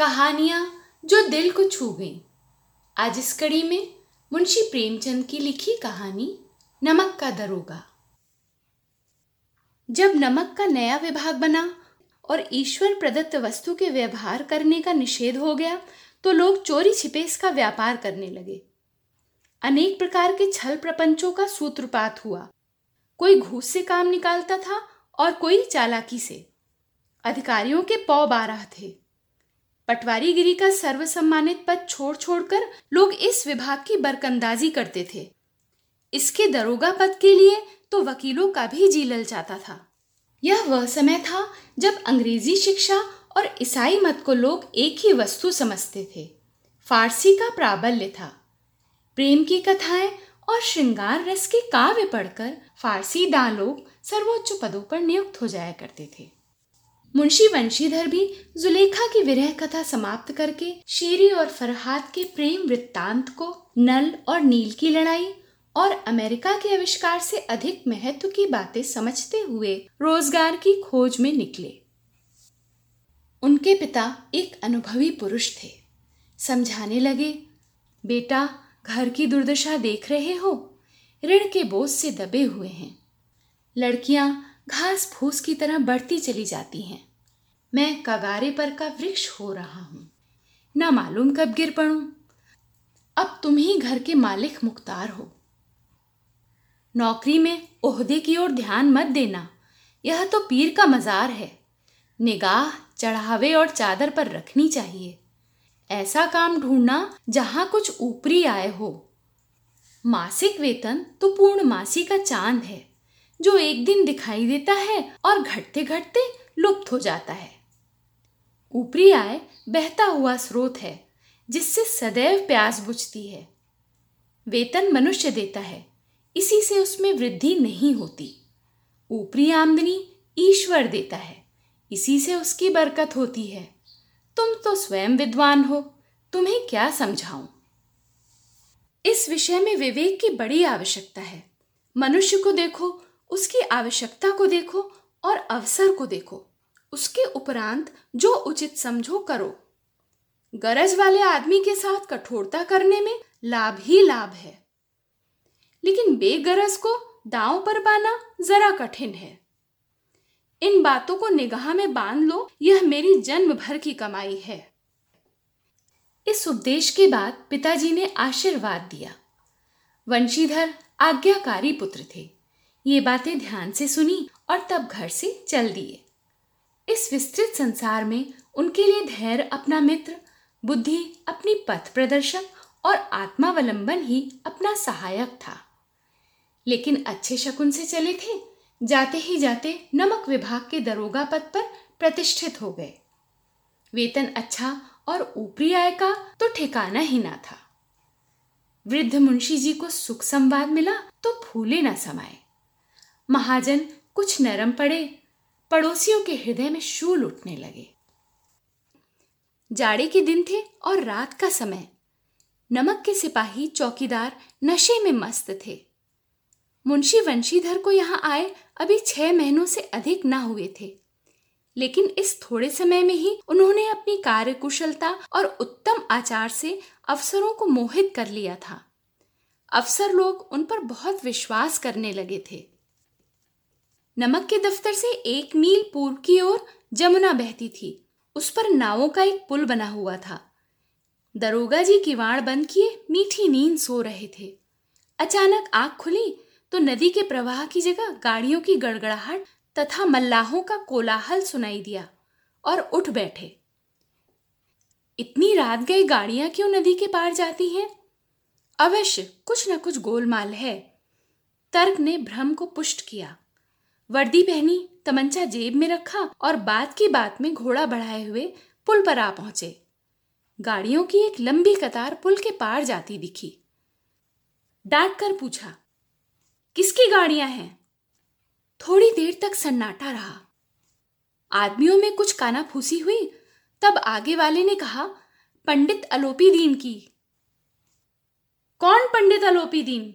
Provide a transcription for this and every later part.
कहानियाँ जो दिल को छू गईं। आज इस कड़ी में मुंशी प्रेमचंद की लिखी कहानी, नमक का दरोगा। जब नमक का नया विभाग बना और ईश्वर प्रदत्त वस्तु के व्यवहार करने का निषेध हो गया तो लोग चोरी छिपे इसका व्यापार करने लगे। अनेक प्रकार के छल प्रपंचों का सूत्रपात हुआ। कोई घूस से काम निकालता था और कोई चालाकी से। अधिकारियों के पौ बारह थे। पटवारीगिरी का सर्वसम्मानित पद छोड़ छोड़कर लोग इस विभाग की बरकंदाजी करते थे। इसके दरोगा पद के लिए तो वकीलों का भी जी लल जाता था। यह वह समय था जब अंग्रेज़ी शिक्षा और ईसाई मत को लोग एक ही वस्तु समझते थे। फारसी का प्राबल्य था। प्रेम की कथाएँ और श्रृंगार रस के काव्य पढ़कर फारसी दां लोग सर्वोच्च पदों पर नियुक्त हो जाया करते थे। मुंशी वंशीधर भी जुलेखा की विरह कथा समाप्त करके शेरी और फरहाद के प्रेम वृत्तांत को नल और नील की लड़ाई और अमेरिका के आविष्कार से अधिक महत्व की बातें समझते हुए रोज़गार की खोज में निकले। उनके पिता एक अनुभवी पुरुष थे। समझाने लगे, बेटा, घर की दुर्दशा देख रहे हो? ऋण के बोझ से दबे हुए हैं। लड़कियाँ घास फूस की तरह बढ़ती चली जाती हैं। मैं कगारे पर का वृक्ष हो रहा हूँ। ना मालूम कब गिर पड़ू। अब तुम ही घर के मालिक मुख्तार हो। नौकरी में ओहदे की ओर ध्यान मत देना। यह तो पीर का मजार है। निगाह, चढ़ावे और चादर पर रखनी चाहिए। ऐसा काम ढूंढना जहाँ कुछ ऊपरी आय हो। मासिक वेतन तो पूर्ण मासी का चाँद है। जो एक दिन दिखाई देता है और घटते घटते लुप्त हो जाता है। ऊपरी आय बहता हुआ स्रोत है, जिससे सदैव प्यास बुझती है। वेतन मनुष्य देता है, इसी से उसमें वृद्धि नहीं होती। ऊपरी आमदनी ईश्वर देता है, इसी से उसकी बरकत होती है। तुम तो स्वयं विद्वान हो, तुम्हें क्या समझाऊं? इस विषय में विवेक की बड़ी आवश्यकता है। मनुष्य को देखो उसकी आवश्यकता को देखो और अवसर को देखो। उसके उपरांत जो उचित समझो करो। गरज वाले आदमी के साथ कठोरता करने में लाभ ही लाभ है। लेकिन बेगरज को दांव पर पाना जरा कठिन है। इन बातों को निगाह में बाँध लो, यह मेरी जन्म भर की कमाई है। इस उपदेश के बाद पिताजी ने आशीर्वाद दिया। वंशीधर आज्ञाकारी पुत्र थे। ये बातें ध्यान से सुनी और तब घर से चल दिए। इस विस्तृत संसार में उनके लिए धैर्य अपना मित्र, बुद्धि अपनी पथ प्रदर्शक और आत्मावलंबन ही अपना सहायक था। लेकिन अच्छे शकुन से चले थे, जाते ही जाते नमक विभाग के दरोगा पद पर प्रतिष्ठित हो गए। वेतन अच्छा और ऊपरी आय का तो ठिकाना ही ना था। वृद्ध मुंशी जी को सुख संवाद मिला तो फूले ना समाये। महाजन कुछ नरम पड़े, पड़ोसियों के हृदय में शूल उठने लगे। जाड़े के दिन थे और रात का समय। नमक के सिपाही, चौकीदार नशे में मस्त थे। मुंशी वंशीधर को यहाँ आए अभी छह महीनों से अधिक न हुए थे। लेकिन इस थोड़े समय में ही उन्होंने अपनी कार्यकुशलता और उत्तम आचार से अफसरों को मोहित कर लिया था। अफसर लोग उन पर बहुत विश्वास करने लगे थे। नमक के दफ्तर से एक मील पूर्व की ओर जमुना बहती थी। उस पर नावों का एक पुल बना हुआ था। दरोगा जी किवाड़ बंद किए मीठी नींद सो रहे थे। अचानक आँख खुली तो नदी के प्रवाह की जगह गाड़ियों की गड़गड़ाहट तथा मल्लाहों का कोलाहल सुनाई दिया और उठ बैठे। इतनी रात गई गाड़ियाँ क्यों नदी के पार जाती हैं? अवश्य, कुछ न कुछ गोलमाल है। तर्क ने भ्रम को पुष्ट किया। वर्दी पहनी, तमंचा जेब में रखा और बात की बात में घोड़ा बढ़ाए हुए पुल पर आ पहुँचे। गाड़ियों की एक लंबी कतार पुल के पार जाती दिखी। डांट कर पूछा, किसकी गाड़ियाँ हैं? थोड़ी देर तक सन्नाटा रहा। आदमियों में कुछ काना फूसी हुई, तब आगे वाले ने कहा, पंडित अलोपी दीन की। कौन पंडित अलोपी दीन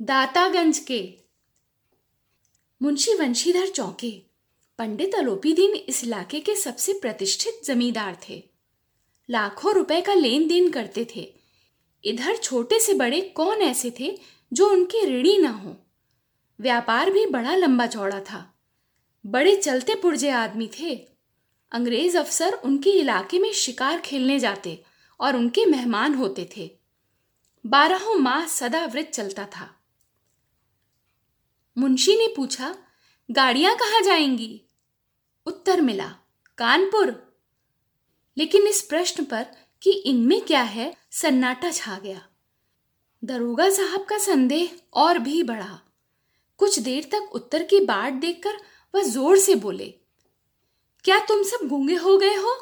दातागंज के। मुंशी वंशीधर चौके। पंडित अलोपी दीन इस इलाके के सबसे प्रतिष्ठित जमींदार थे। लाखों रुपए का लेन देन करते थे। इधर छोटे से बड़े कौन ऐसे थे जो उनके ऋणी ना हो? व्यापार भी बड़ा लंबा चौड़ा था। बड़े चलते पुरजे आदमी थे। अंग्रेज़ अफसर उनके इलाके में शिकार खेलने जाते और उनके मेहमान होते थे। बारहों माह सदा व्रत चलता था। मुंशी ने पूछा, गाड़ियाँ कहाँ जाएँगी? उत्तर मिला, कानपुर। लेकिन इस प्रश्न पर कि इनमें क्या है, सन्नाटा छा गया। दरोगा साहब का संदेह और भी बढ़ा। कुछ देर तक उत्तर की बाट देखकर वह ज़ोर से बोले, क्या तुम सब गूँगे हो गए हो?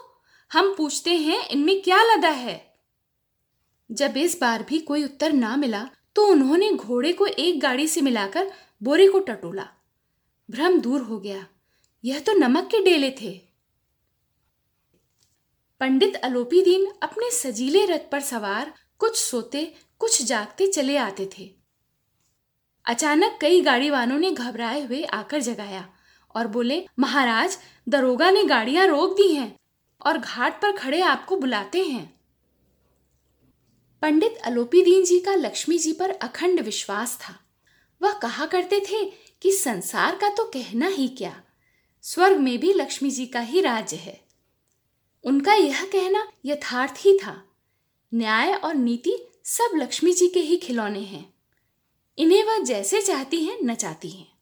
हम पूछते हैं इनमें क्या लदा है? जब इस बार भी कोई उत्तर ना मिला तो उन्होंने घोड़े को एक गाड़ी से मिलाकर बोरे को टटोला। भ्रम दूर हो गया। यह तो नमक के डेले थे। पंडित अलोपी दीन अपने सजीले रथ पर सवार, कुछ सोते, कुछ जागते चले आते थे। अचानक कई गाड़ी वालों ने घबराए हुए आकर जगाया और बोले, महाराज, दरोगा ने गाड़ियाँ रोक दी हैं और घाट पर खड़े आपको बुलाते हैं। पंडित अलोपी दीन जी का लक्ष्मी जी पर अखंड विश्वास था। वह कहा करते थे कि संसार का तो कहना ही क्या? स्वर्ग में भी लक्ष्मी जी का ही राज्य है। उनका यह कहना यथार्थ ही था। न्याय और नीति सब लक्ष्मी जी के ही खिलौने हैं। इन्हें वह जैसे चाहती हैं, नचाती हैं।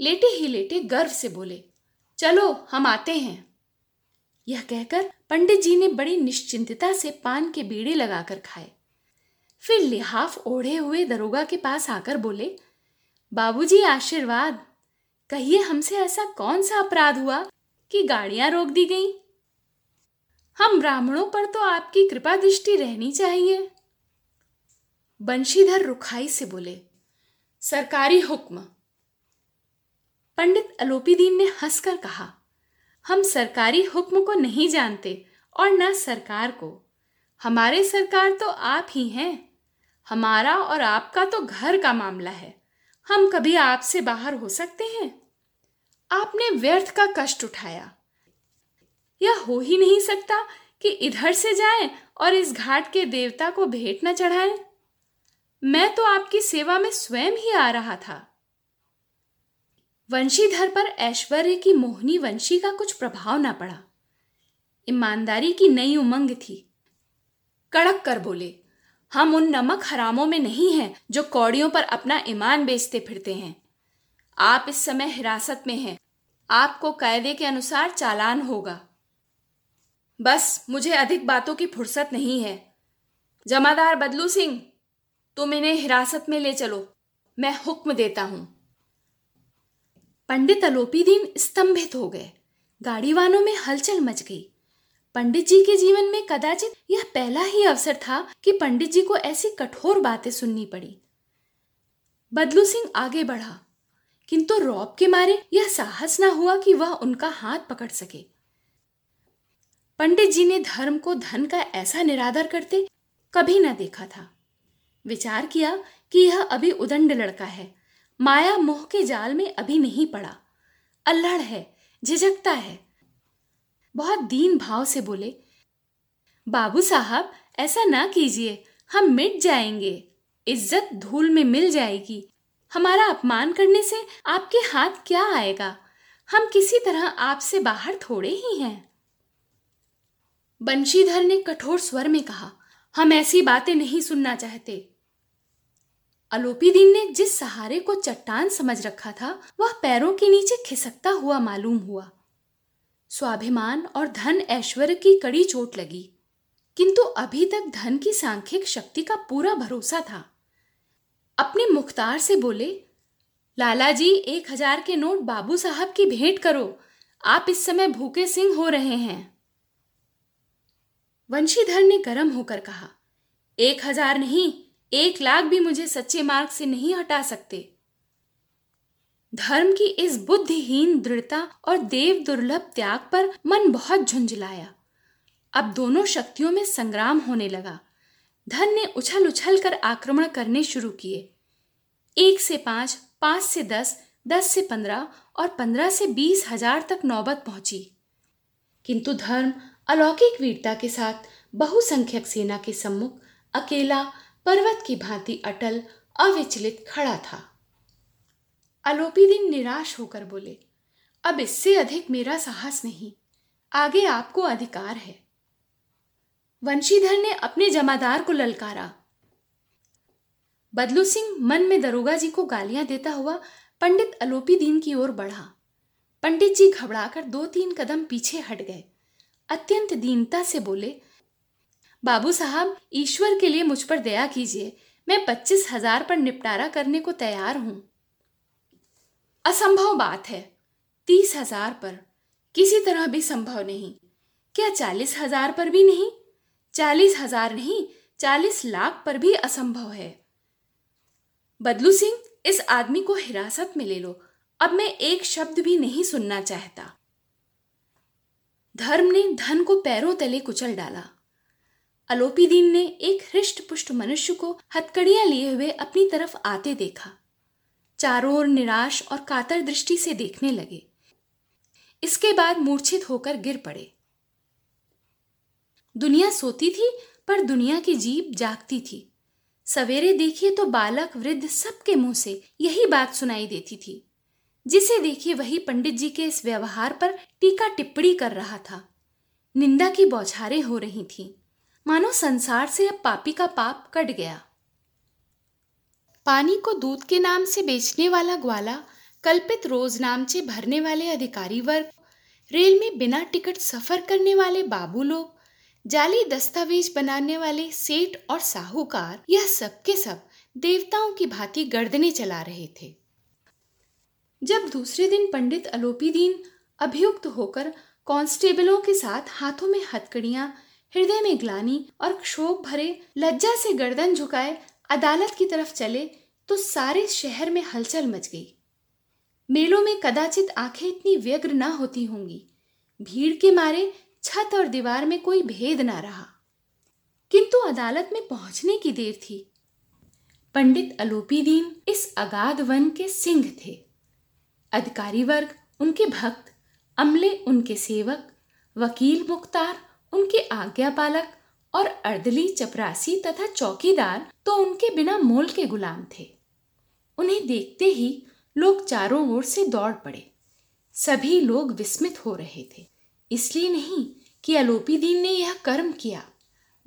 लेटे ही लेटे गर्व से बोले, चलो, हम आते हैं। यह कहकर पंडित जी ने बड़ी निश्चिंतता से पान के बीड़े लगाकर खाए। फिर लिहाफ ओढ़े हुए दरोगा के पास आकर बोले, बाबूजी, आशीर्वाद। कहिए, हमसे ऐसा कौन सा अपराध हुआ कि गाड़ियाँ रोक दी गई? हम ब्राह्मणों पर तो आपकी कृपा दृष्टि रहनी चाहिए। बंशीधर रुखाई से बोले, सरकारी हुक्म। पंडित अलोपीदीन ने हंसकर कहा, हम सरकारी हुक्म को नहीं जानते और न सरकार को। हमारे सरकार तो आप ही हैं। हमारा और आपका तो घर का मामला है। हम कभी आपसे बाहर हो सकते हैं? आपने व्यर्थ का कष्ट उठाया। यह हो ही नहीं सकता कि इधर से जाएँ और इस घाट के देवता को भेंट न चढ़ाएँ। मैं तो आपकी सेवा में स्वयं ही आ रहा था। वंशीधर पर ऐश्वर्य की मोहनी वंशी का कुछ प्रभाव ना पड़ा। ईमानदारी की नई उमंग थी। कड़क कर बोले हम उन नमक हरामों में नहीं हैं जो कौड़ियों पर अपना ईमान बेचते फिरते हैं। आप इस समय हिरासत में हैं। आपको कायदे के अनुसार चालान होगा। बस मुझे अधिक बातों की फुर्सत नहीं है। जमादार बदलू सिंह, तुम इन्हें हिरासत में ले चलो। मैं हुक्म देता हूँ। पंडित अलोपीदीन स्तंभित हो गए। गाड़ीवानों में हलचल मच गई। पंडित जी के जीवन में कदाचित यह पहला ही अवसर था कि पंडित जी को ऐसी कठोर बातें सुननी पड़ी। बदलू सिंह आगे बढ़ा, किंतु रौब के मारे यह साहस ना हुआ कि वह उनका हाथ पकड़ सके। पंडित जी ने धर्म को धन का ऐसा निरादर करते कभी न देखा था। विचार किया कि यह अभी उदंड लड़का है, माया मोह के जाल में अभी नहीं पड़ा। अल्लड़ है, झिझकता है बहुत दीन भाव से बोले, बाबू साहब, ऐसा ना कीजिए, हम मिट जाएँगे। इज़्ज़त धूल में मिल जाएगी। हमारा अपमान करने से आपके हाथ क्या आएगा? हम किसी तरह आपसे बाहर थोड़े ही हैं। बंशीधर ने कठोर स्वर में कहा, हम ऐसी बातें नहीं सुनना चाहते। अलोपीदीन ने जिस सहारे को चट्टान समझ रखा था, वह पैरों के नीचे खिसकता हुआ मालूम हुआ। स्वाभिमान और धन ऐश्वर्य की कड़ी चोट लगी। किंतु अभी तक धन की सांख्यिक शक्ति का पूरा भरोसा था। अपने मुख्तार से बोले लाला जी एक हज़ार के नोट बाबू साहब की भेंट करो। आप इस समय भूखे सिंह हो रहे हैं। वंशीधर ने गर्म होकर कहा, एक हज़ार नहीं, एक लाख भी मुझे सच्चे मार्ग से नहीं हटा सकते। धर्म की इस बुद्धिहीन दृढ़ता और देव दुर्लभ त्याग पर मन बहुत झुंझलाया। अब दोनों शक्तियों में संग्राम होने लगा। धन ने उछल उछल कर आक्रमण करने शुरू किए। एक से पाँच पाँच से दस दस से पंद्रह और पंद्रह से बीस हज़ार तक नौबत पहुँची। किंतु धर्म अलौकिक वीरता के साथ बहुसंख्यक सेना के सम्मुख अकेला पर्वत की भांति अटल, अविचलित खड़ा था। अलोपी दिन निराश होकर बोले, अब इससे अधिक मेरा साहस नहीं। आगे आपको अधिकार है। वंशीधर ने अपने जमादार को ललकारा। बदलू सिंह मन में दरोगा जी को गालियाँ देता हुआ पंडित अलोपी दीन की ओर बढ़ा। पंडित जी घबराकर दो तीन कदम पीछे हट गए। अत्यंत दीनता से बोले, बाबू साहब, ईश्वर के लिए मुझ पर दया कीजिए। मैं पच्चीस हज़ार पर निपटारा करने को तैयार हूँ। असंभव बात है। तीस हज़ार पर। किसी तरह भी संभव नहीं। क्या चालीस हज़ार पर भी नहीं? चालीस हज़ार नहीं, चालीस लाख पर भी असंभव है। बदलू सिंह, इस आदमी को हिरासत में ले लो। अब मैं एक शब्द भी नहीं सुनना चाहता। धर्म ने धन को पैरों तले कुचल डाला। अलोपी दीन ने एक हृष्ट पुष्ट मनुष्य को हथकड़ियाँ लिए हुए अपनी तरफ़ आते देखा। चारों ओर निराश और कातर दृष्टि से देखने लगे। इसके बाद मूर्छित होकर गिर पड़े। दुनिया सोती थी, पर दुनिया की जीप जागती थी। सवेरे देखिए तो बालक वृद्ध सबके मुँह से यही बात सुनाई देती थी, जिसे देखिए वही पंडित जी के इस व्यवहार पर टीका टिप्पणी कर रहा था। निंदा की बौछारें हो रही थीं। मानो संसार से अब पापी का पाप कट गया। पानी को दूध के नाम से बेचने वाला ग्वाला कल्पित रोज नामचे भरने वाले अधिकारी वर्ग, रेल में बिना टिकट सफ़र करने वाले बाबू लोग, जाली दस्तावेज़ बनाने वाले सेठ और साहूकार, यह सब के सब देवताओं की भांति गर्दने चला रहे थे। जब दूसरे दिन पंडित अलोपी दीन अभियुक्त होकर कांस्टेबलों के साथ हाथों में हथकड़ियाँ, हृदय में ग्लानी और क्षोभ भरे लज्जा से गर्दन झुकाए अदालत की तरफ़ चले तो सारे शहर में हलचल मच गई। मेलों में कदाचित आँखें इतनी व्यग्र ना होती होंगी। भीड़ के मारे छत और दीवार में कोई भेद ना रहा। किंतु अदालत में पहुँचने की देर थी। पंडित अलोपी दीन इस अगाध वन के सिंह थे। अधिकारी वर्ग, उनके भक्त, अमले उनके सेवक, वकील मुख्तार, उनके आज्ञा पालक और अर्दली चपरासी तथा चौकीदार तो उनके बिना मोल के गुलाम थे। उन्हें देखते ही लोग चारों ओर से दौड़ पड़े। सभी लोग विस्मित हो रहे थे। इसलिए नहीं कि अलोपी दीन ने यह कर्म किया,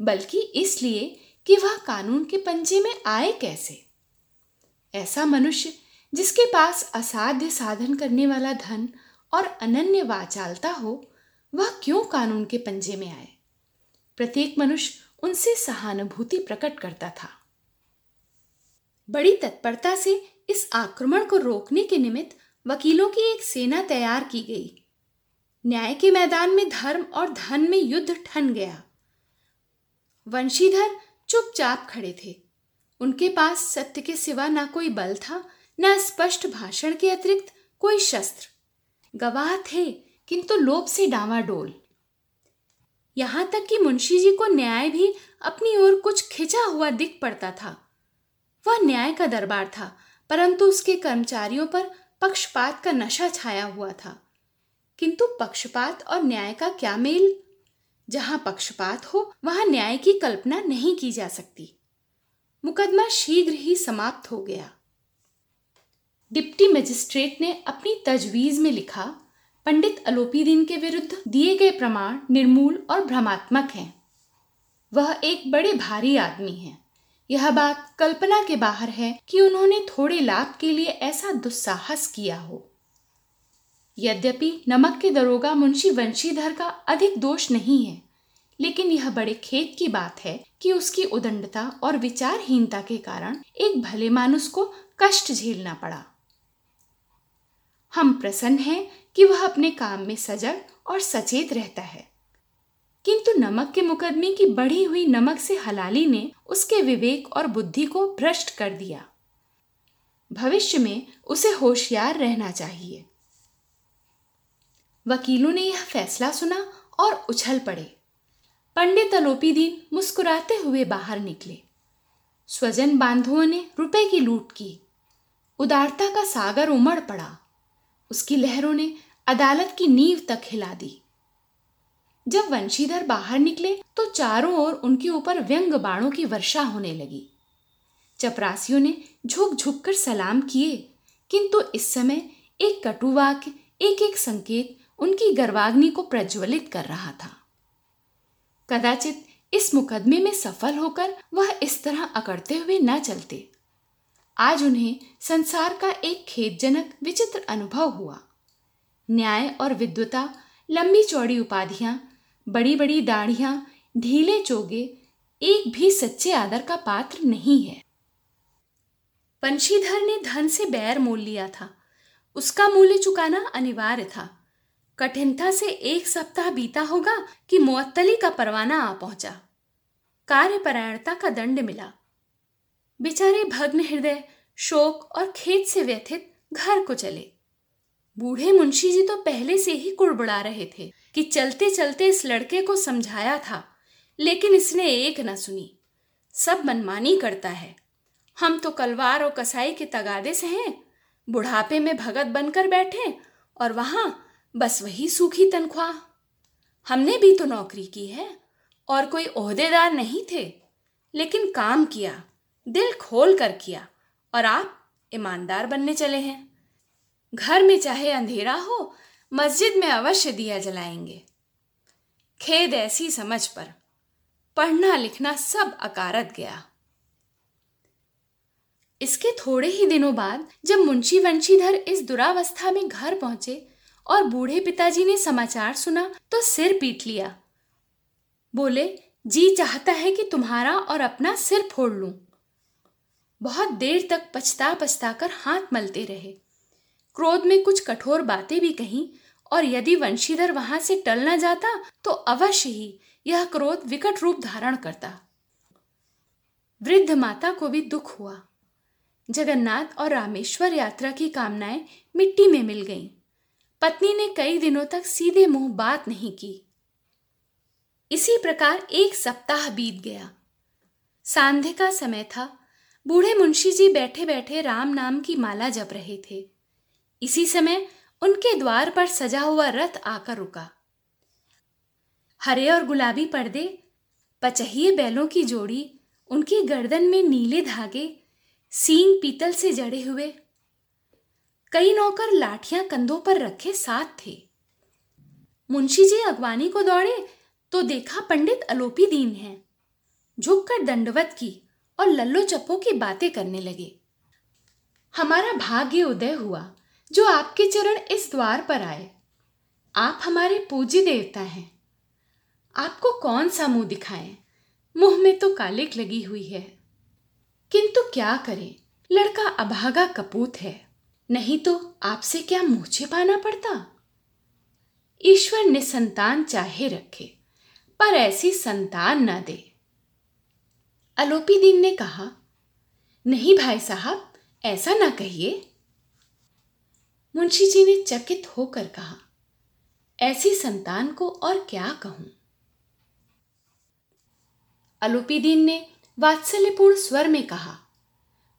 बल्कि इसलिए कि वह कानून के पंजे में आए कैसे? ऐसा मनुष्य जिसके पास असाध्य साधन करने वाला धन और अनन्य वाचालता हो, वह क्यों कानून के पंजे में आए? प्रत्येक मनुष्य उनसे सहानुभूति प्रकट करता था। बड़ी तत्परता से इस आक्रमण को रोकने के निमित्त वकीलों की एक सेना तैयार की गई। न्याय के मैदान में धर्म और धन में युद्ध ठन गया। वंशीधर चुपचाप खड़े थे। उनके पास सत्य के सिवा ना कोई बल था, ना स्पष्ट भाषण के अतिरिक्त कोई शस्त्र। गवाह थे, किंतु लोभ से डावाडोल। यहाँ तक कि मुंशी जी को न्याय भी अपनी ओर कुछ खिंचा हुआ दिख पड़ता था। वह न्याय का दरबार था, परंतु उसके कर्मचारियों पर पक्षपात का नशा छाया हुआ था। किंतु पक्षपात और न्याय का क्या मेल? जहाँ पक्षपात हो, वहाँ न्याय की कल्पना नहीं की जा सकती। मुकदमा शीघ्र ही समाप्त हो गया। डिप्टी मजिस्ट्रेट ने अपनी तजवीज में लिखा, पंडित अलोपी दिन के विरुद्ध दिए गए प्रमाण निर्मूल और भ्रमात्मक हैं। वह एक बड़े भारी आदमी हैं। यह बात कल्पना के बाहर है कि उन्होंने थोड़े लाभ के लिए ऐसा दुस्साहस किया हो। यद्यपि नमक के दरोगा मुंशी वंशीधर का अधिक दोष नहीं है, लेकिन यह बड़े खेत की बात है कि उसकी उदंडता और विचारहीनता के कारण एक भले मानुस को कष्ट झेलना पड़ा। हम प्रसन्न हैं कि वह अपने काम में सजग और सचेत रहता है। किंतु नमक के मुकदमे की बढ़ी हुई नमक से हलाली ने उसके विवेक और बुद्धि को भ्रष्ट कर दिया। भविष्य में उसे होशियार रहना चाहिए। वकीलों ने यह फैसला सुना और उछल पड़े। पंडित अलोपी दीन मुस्कुराते हुए बाहर निकले। स्वजन बांधुओं ने रुपए की लूट की। उदारता का सागर उमड़ पड़ा। उसकी लहरों ने अदालत की नींव तक हिला दी। जब वंशीधर बाहर निकले तो चारों ओर उनके ऊपर व्यंग बाणों की वर्षा होने लगी। चपरासियों ने झुक झुक कर सलाम किए, किंतु इस समय एक कटुवाक्य एक एक संकेत उनकी गर्वाग्नि को प्रज्वलित कर रहा था। कदाचित इस मुकदमे में सफल होकर वह इस तरह अकड़ते हुए न चलते। आज उन्हें संसार का एक खेदजनक, विचित्र अनुभव हुआ। न्याय और विद्वता, लंबी चौड़ी उपाधियाँ बड़ी बड़ी दाढ़ियाँ, ढीले चोगे, एक भी सच्चे आदर का पात्र नहीं है। पंशीधर ने धन से बैर मोल लिया था। उसका मूल्य चुकाना अनिवार्य था। कठिनता से एक सप्ताह बीता होगा कि मुअत्तली का परवाना आ पहुँचा। कार्यपरायणता का दंड मिला। बेचारे भग्न हृदय, शोक और खेत से व्यथित घर को चले। बूढ़े मुंशी जी तो पहले से ही कुड़बुड़ा रहे थे। कि चलते चलते इस लड़के को समझाया था, लेकिन इसने एक न सुनी। सब मनमानी करता है। हम तो कलवार और कसाई के तगादे से हैं, बुढ़ापे में भगत बनकर बैठे, और वहाँ बस वही सूखी तनख्वाह। हमने भी तो नौकरी की है, और कोई ओहदेदार नहीं थे, लेकिन काम किया, दिल खोल कर किया, और आप ईमानदार बनने चले हैं। घर में चाहे अंधेरा हो मस्जिद में अवश्य दिया जलाएँगे। खेद ऐसी समझ पर पढ़ना लिखना सब अकारत गया। इसके थोड़े ही दिनों बाद जब मुंशी वंशीधर इस दुरावस्था में घर पहुँचे और बूढ़े पिताजी ने समाचार सुना तो सिर पीट लिया। बोले, जी चाहता है कि तुम्हारा और अपना सिर फोड़ लूँ। बहुत देर तक पछता पछता कर हाथ मलते रहे। क्रोध में कुछ कठोर बातें भी कहीं और यदि वंशीधर वहाँ से टल न जाता तो अवश्य ही यह क्रोध विकट रूप धारण करता। वृद्ध माता को भी दुख हुआ। जगन्नाथ और रामेश्वर यात्रा की कामनाएँ मिट्टी में मिल गईं। पत्नी ने कई दिनों तक सीधे मुँह बात नहीं की। इसी प्रकार एक सप्ताह बीत गया। सांध्य का समय था। बूढ़े मुंशी जी बैठे बैठे राम नाम की माला जप रहे थे। इसी समय उनके द्वार पर सजा हुआ रथ आकर रुका। हरे और गुलाबी पर्दे पचहिए बैलों की जोड़ी, उनकी गर्दन में नीले धागे, सींग पीतल से जड़े हुए। कई नौकर लाठियाँ कंधों पर रखे साथ थे। मुंशी जी अगवानी को दौड़े तो देखा पंडित अलोपी दीन है। झुककर दंडवत की और लल्लो चप्पो की बातें करने लगे। हमारा भाग्य उदय हुआ। जो आपके चरण इस द्वार पर आए। आप हमारे पूज्य देवता हैं। आपको कौन सा मुँह दिखाएँ? मुँह में तो कालिक लगी हुई है। किंतु क्या करें? लड़का अभागा कपूत है। नहीं तो आपसे क्या मुँह छिपाना पड़ता? ईश्वर ने संतान चाहे रखे, पर ऐसी संतान ना दे। अलोपी दीन ने कहा, नहीं भाई साहब, ऐसा ना कहिए। मुंशी जी ने चकित होकर कहा, ऐसी संतान को और क्या कहूँ? अलोपी दीन ने वात्सल्यपूर्ण स्वर में कहा,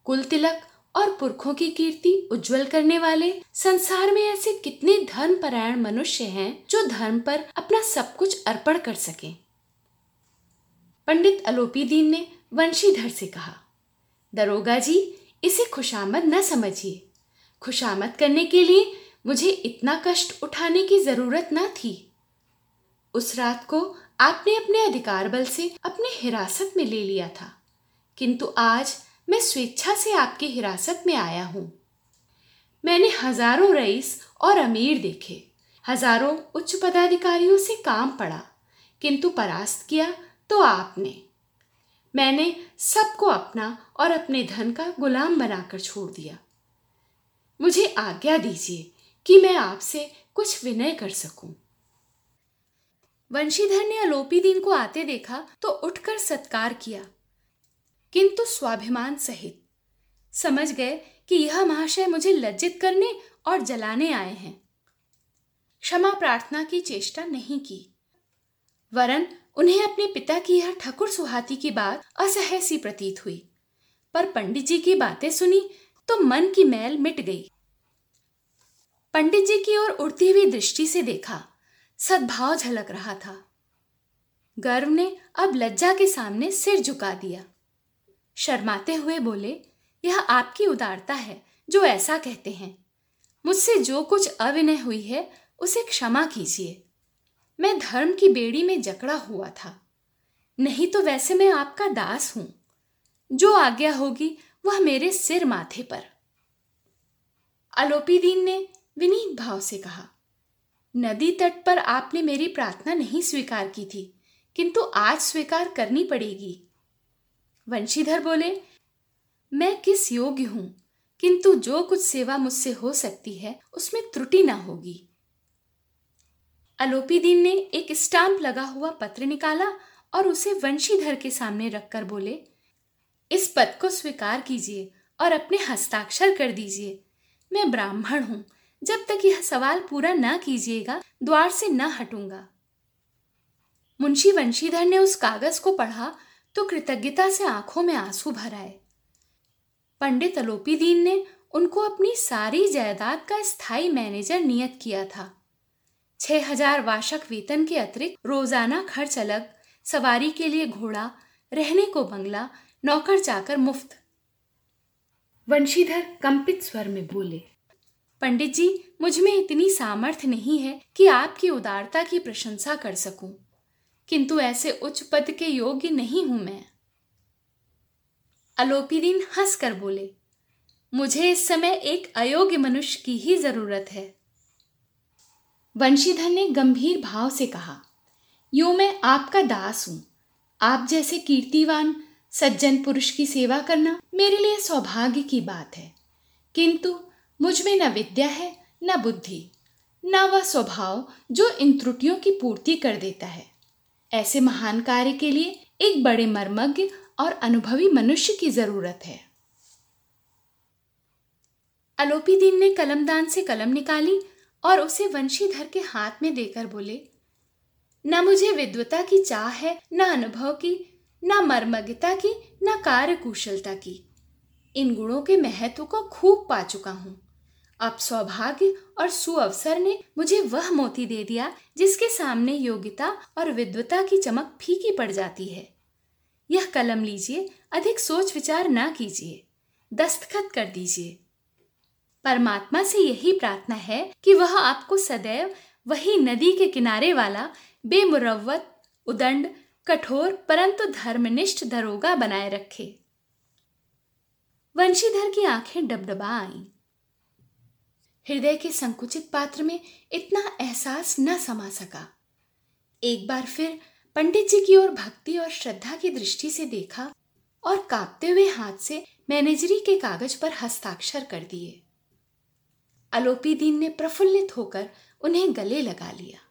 कुल तिलक और पुरखों की कीर्ति उज्जवल करने वाले, संसार में ऐसे कितने धर्म परायण मनुष्य हैं जो धर्म पर अपना सब कुछ अर्पण कर सके? पंडित अलोपी दीन ने वंशीधर से कहा, दरोगा जी, इसे खुशामद न समझिए। खुशामद करने के लिए मुझे इतना कष्ट उठाने की ज़रूरत न थी। उस रात को आपने अपने अधिकार बल से अपने हिरासत में ले लिया था, किंतु आज मैं स्वेच्छा से आपकी हिरासत में आया हूँ। मैंने हज़ारों रईस और अमीर देखे, हज़ारों उच्च पदाधिकारियों से काम पड़ा, किंतु परास्त किया तो आपने। मैंने सबको अपना और अपने धन का गुलाम बनाकर छोड़ दिया। मुझे आज्ञा दीजिए कि मैं आपसे कुछ विनय कर सकूँ। वंशीधर ने अलोपी दिन को आते देखा तो उठकर सत्कार किया, किंतु स्वाभिमान सहित। समझ गए कि यह महाशय मुझे लज्जित करने और जलाने आए हैं। क्षमा प्रार्थना की चेष्टा नहीं की। वरन उन्हें अपने पिता की यह ठकुर सुहाती की बात असह्य सी प्रतीत हुई, पर पंडित जी की बातें सुनी तो मन की मैल मिट गई। पंडित जी की ओर उड़ती हुई दृष्टि से देखा, सद्भाव झलक रहा था। गर्व ने अब लज्जा के सामने सिर झुका दिया। शर्माते हुए बोले, यह आपकी उदारता है, जो ऐसा कहते हैं। मुझसे जो कुछ अविनय हुई है, उसे क्षमा कीजिए। मैं धर्म की बेड़ी में जकड़ा हुआ था। नहीं तो वैसे मैं आपका दास हूँ। जो आज्ञा होगी वह मेरे सिर माथे पर। अलोपीदीन ने विनीत भाव से कहा, नदी तट पर आपने मेरी प्रार्थना नहीं स्वीकार की थी, किंतु आज स्वीकार करनी पड़ेगी। वंशीधर बोले, मैं किस योग्य हूँ, किंतु जो कुछ सेवा मुझसे हो सकती है, उसमें त्रुटि ना होगी। अलोपीदीन ने एक स्टाम्प लगा हुआ पत्र निकाला और उसे वंशीधर के सामने रखकर बोले इस पद को स्वीकार कीजिए और अपने हस्ताक्षर कर दीजिए। मैं ब्राह्मण हूँ। जब तक यह सवाल पूरा न कीजिएगा, द्वार से न हटूँगा। मुंशी वंशीधर ने उस कागज़ को पढ़ा तो कृतज्ञता से आँखों में आँसू भर आए। पंडित अलोपी दीन ने उनको अपनी सारी जायदाद का स्थायी मैनेजर नियत किया था। छह हज़ार वार्षिक वेतन के अतिरिक्त रोज़ाना खर्च अलग, सवारी के लिए घोड़ा, रहने को बंगला नौकर जाकर मुफ़्त। वंशीधर कंपित स्वर में बोले पंडित जी मुझमें इतनी सामर्थ्य नहीं है कि आपकी उदारता की प्रशंसा कर सकूँ। किंतु ऐसे उच्च पद के योग्य नहीं हूँ मैं। अलोपीदीन हंसकर बोले मुझे इस समय एक अयोग्य मनुष्य की ही ज़रूरत है। वंशीधर ने गंभीर भाव से कहा यो मैं आपका दास हूँ। आप जैसे कीर्तिवान सज्जन पुरुष की सेवा करना मेरे लिए सौभाग्य की बात है। किंतु मुझमें न विद्या है, न बुद्धि, न वह स्वभाव जो इन त्रुटियों की पूर्ति कर देता है। ऐसे महान कार्य के लिए एक बड़े मर्मज्ञ और अनुभवी मनुष्य की ज़रूरत है। अलोपी दीन ने कलमदान से कलम निकाली और उसे वंशीधर के हाथ में देकर बोले, न मुझे विद्वता की चाह है, न अनुभव की न मर्मज्ञता की, न कार्य कुशलता की। इन गुणों के महत्व को खूब पा चुका हूँ। अब सौभाग्य और सुअवसर ने मुझे वह मोती दे दिया, जिसके सामने योग्यता और विद्वता की चमक फीकी पड़ जाती है। यह कलम लीजिए, अधिक सोच विचार ना कीजिए, दस्तखत कर दीजिए। परमात्मा से यही प्रार्थना है कि वह आपको सदैव वही नदी के किनारे वाला बेमुरवत उदंड कठोर परंतु धर्मनिष्ठ दरोगा बनाए रखे। वंशीधर की आँखें डबडबा आईं हृदय के संकुचित पात्र में इतना एहसास न समा सका। एक बार फिर पंडित जी की ओर भक्ति और श्रद्धा की दृष्टि से देखा और कांपते हुए हाथ से मैनेजरी के कागज़ पर हस्ताक्षर कर दिए। अलोपी दीन ने प्रफुल्लित होकर उन्हें गले लगा लिया।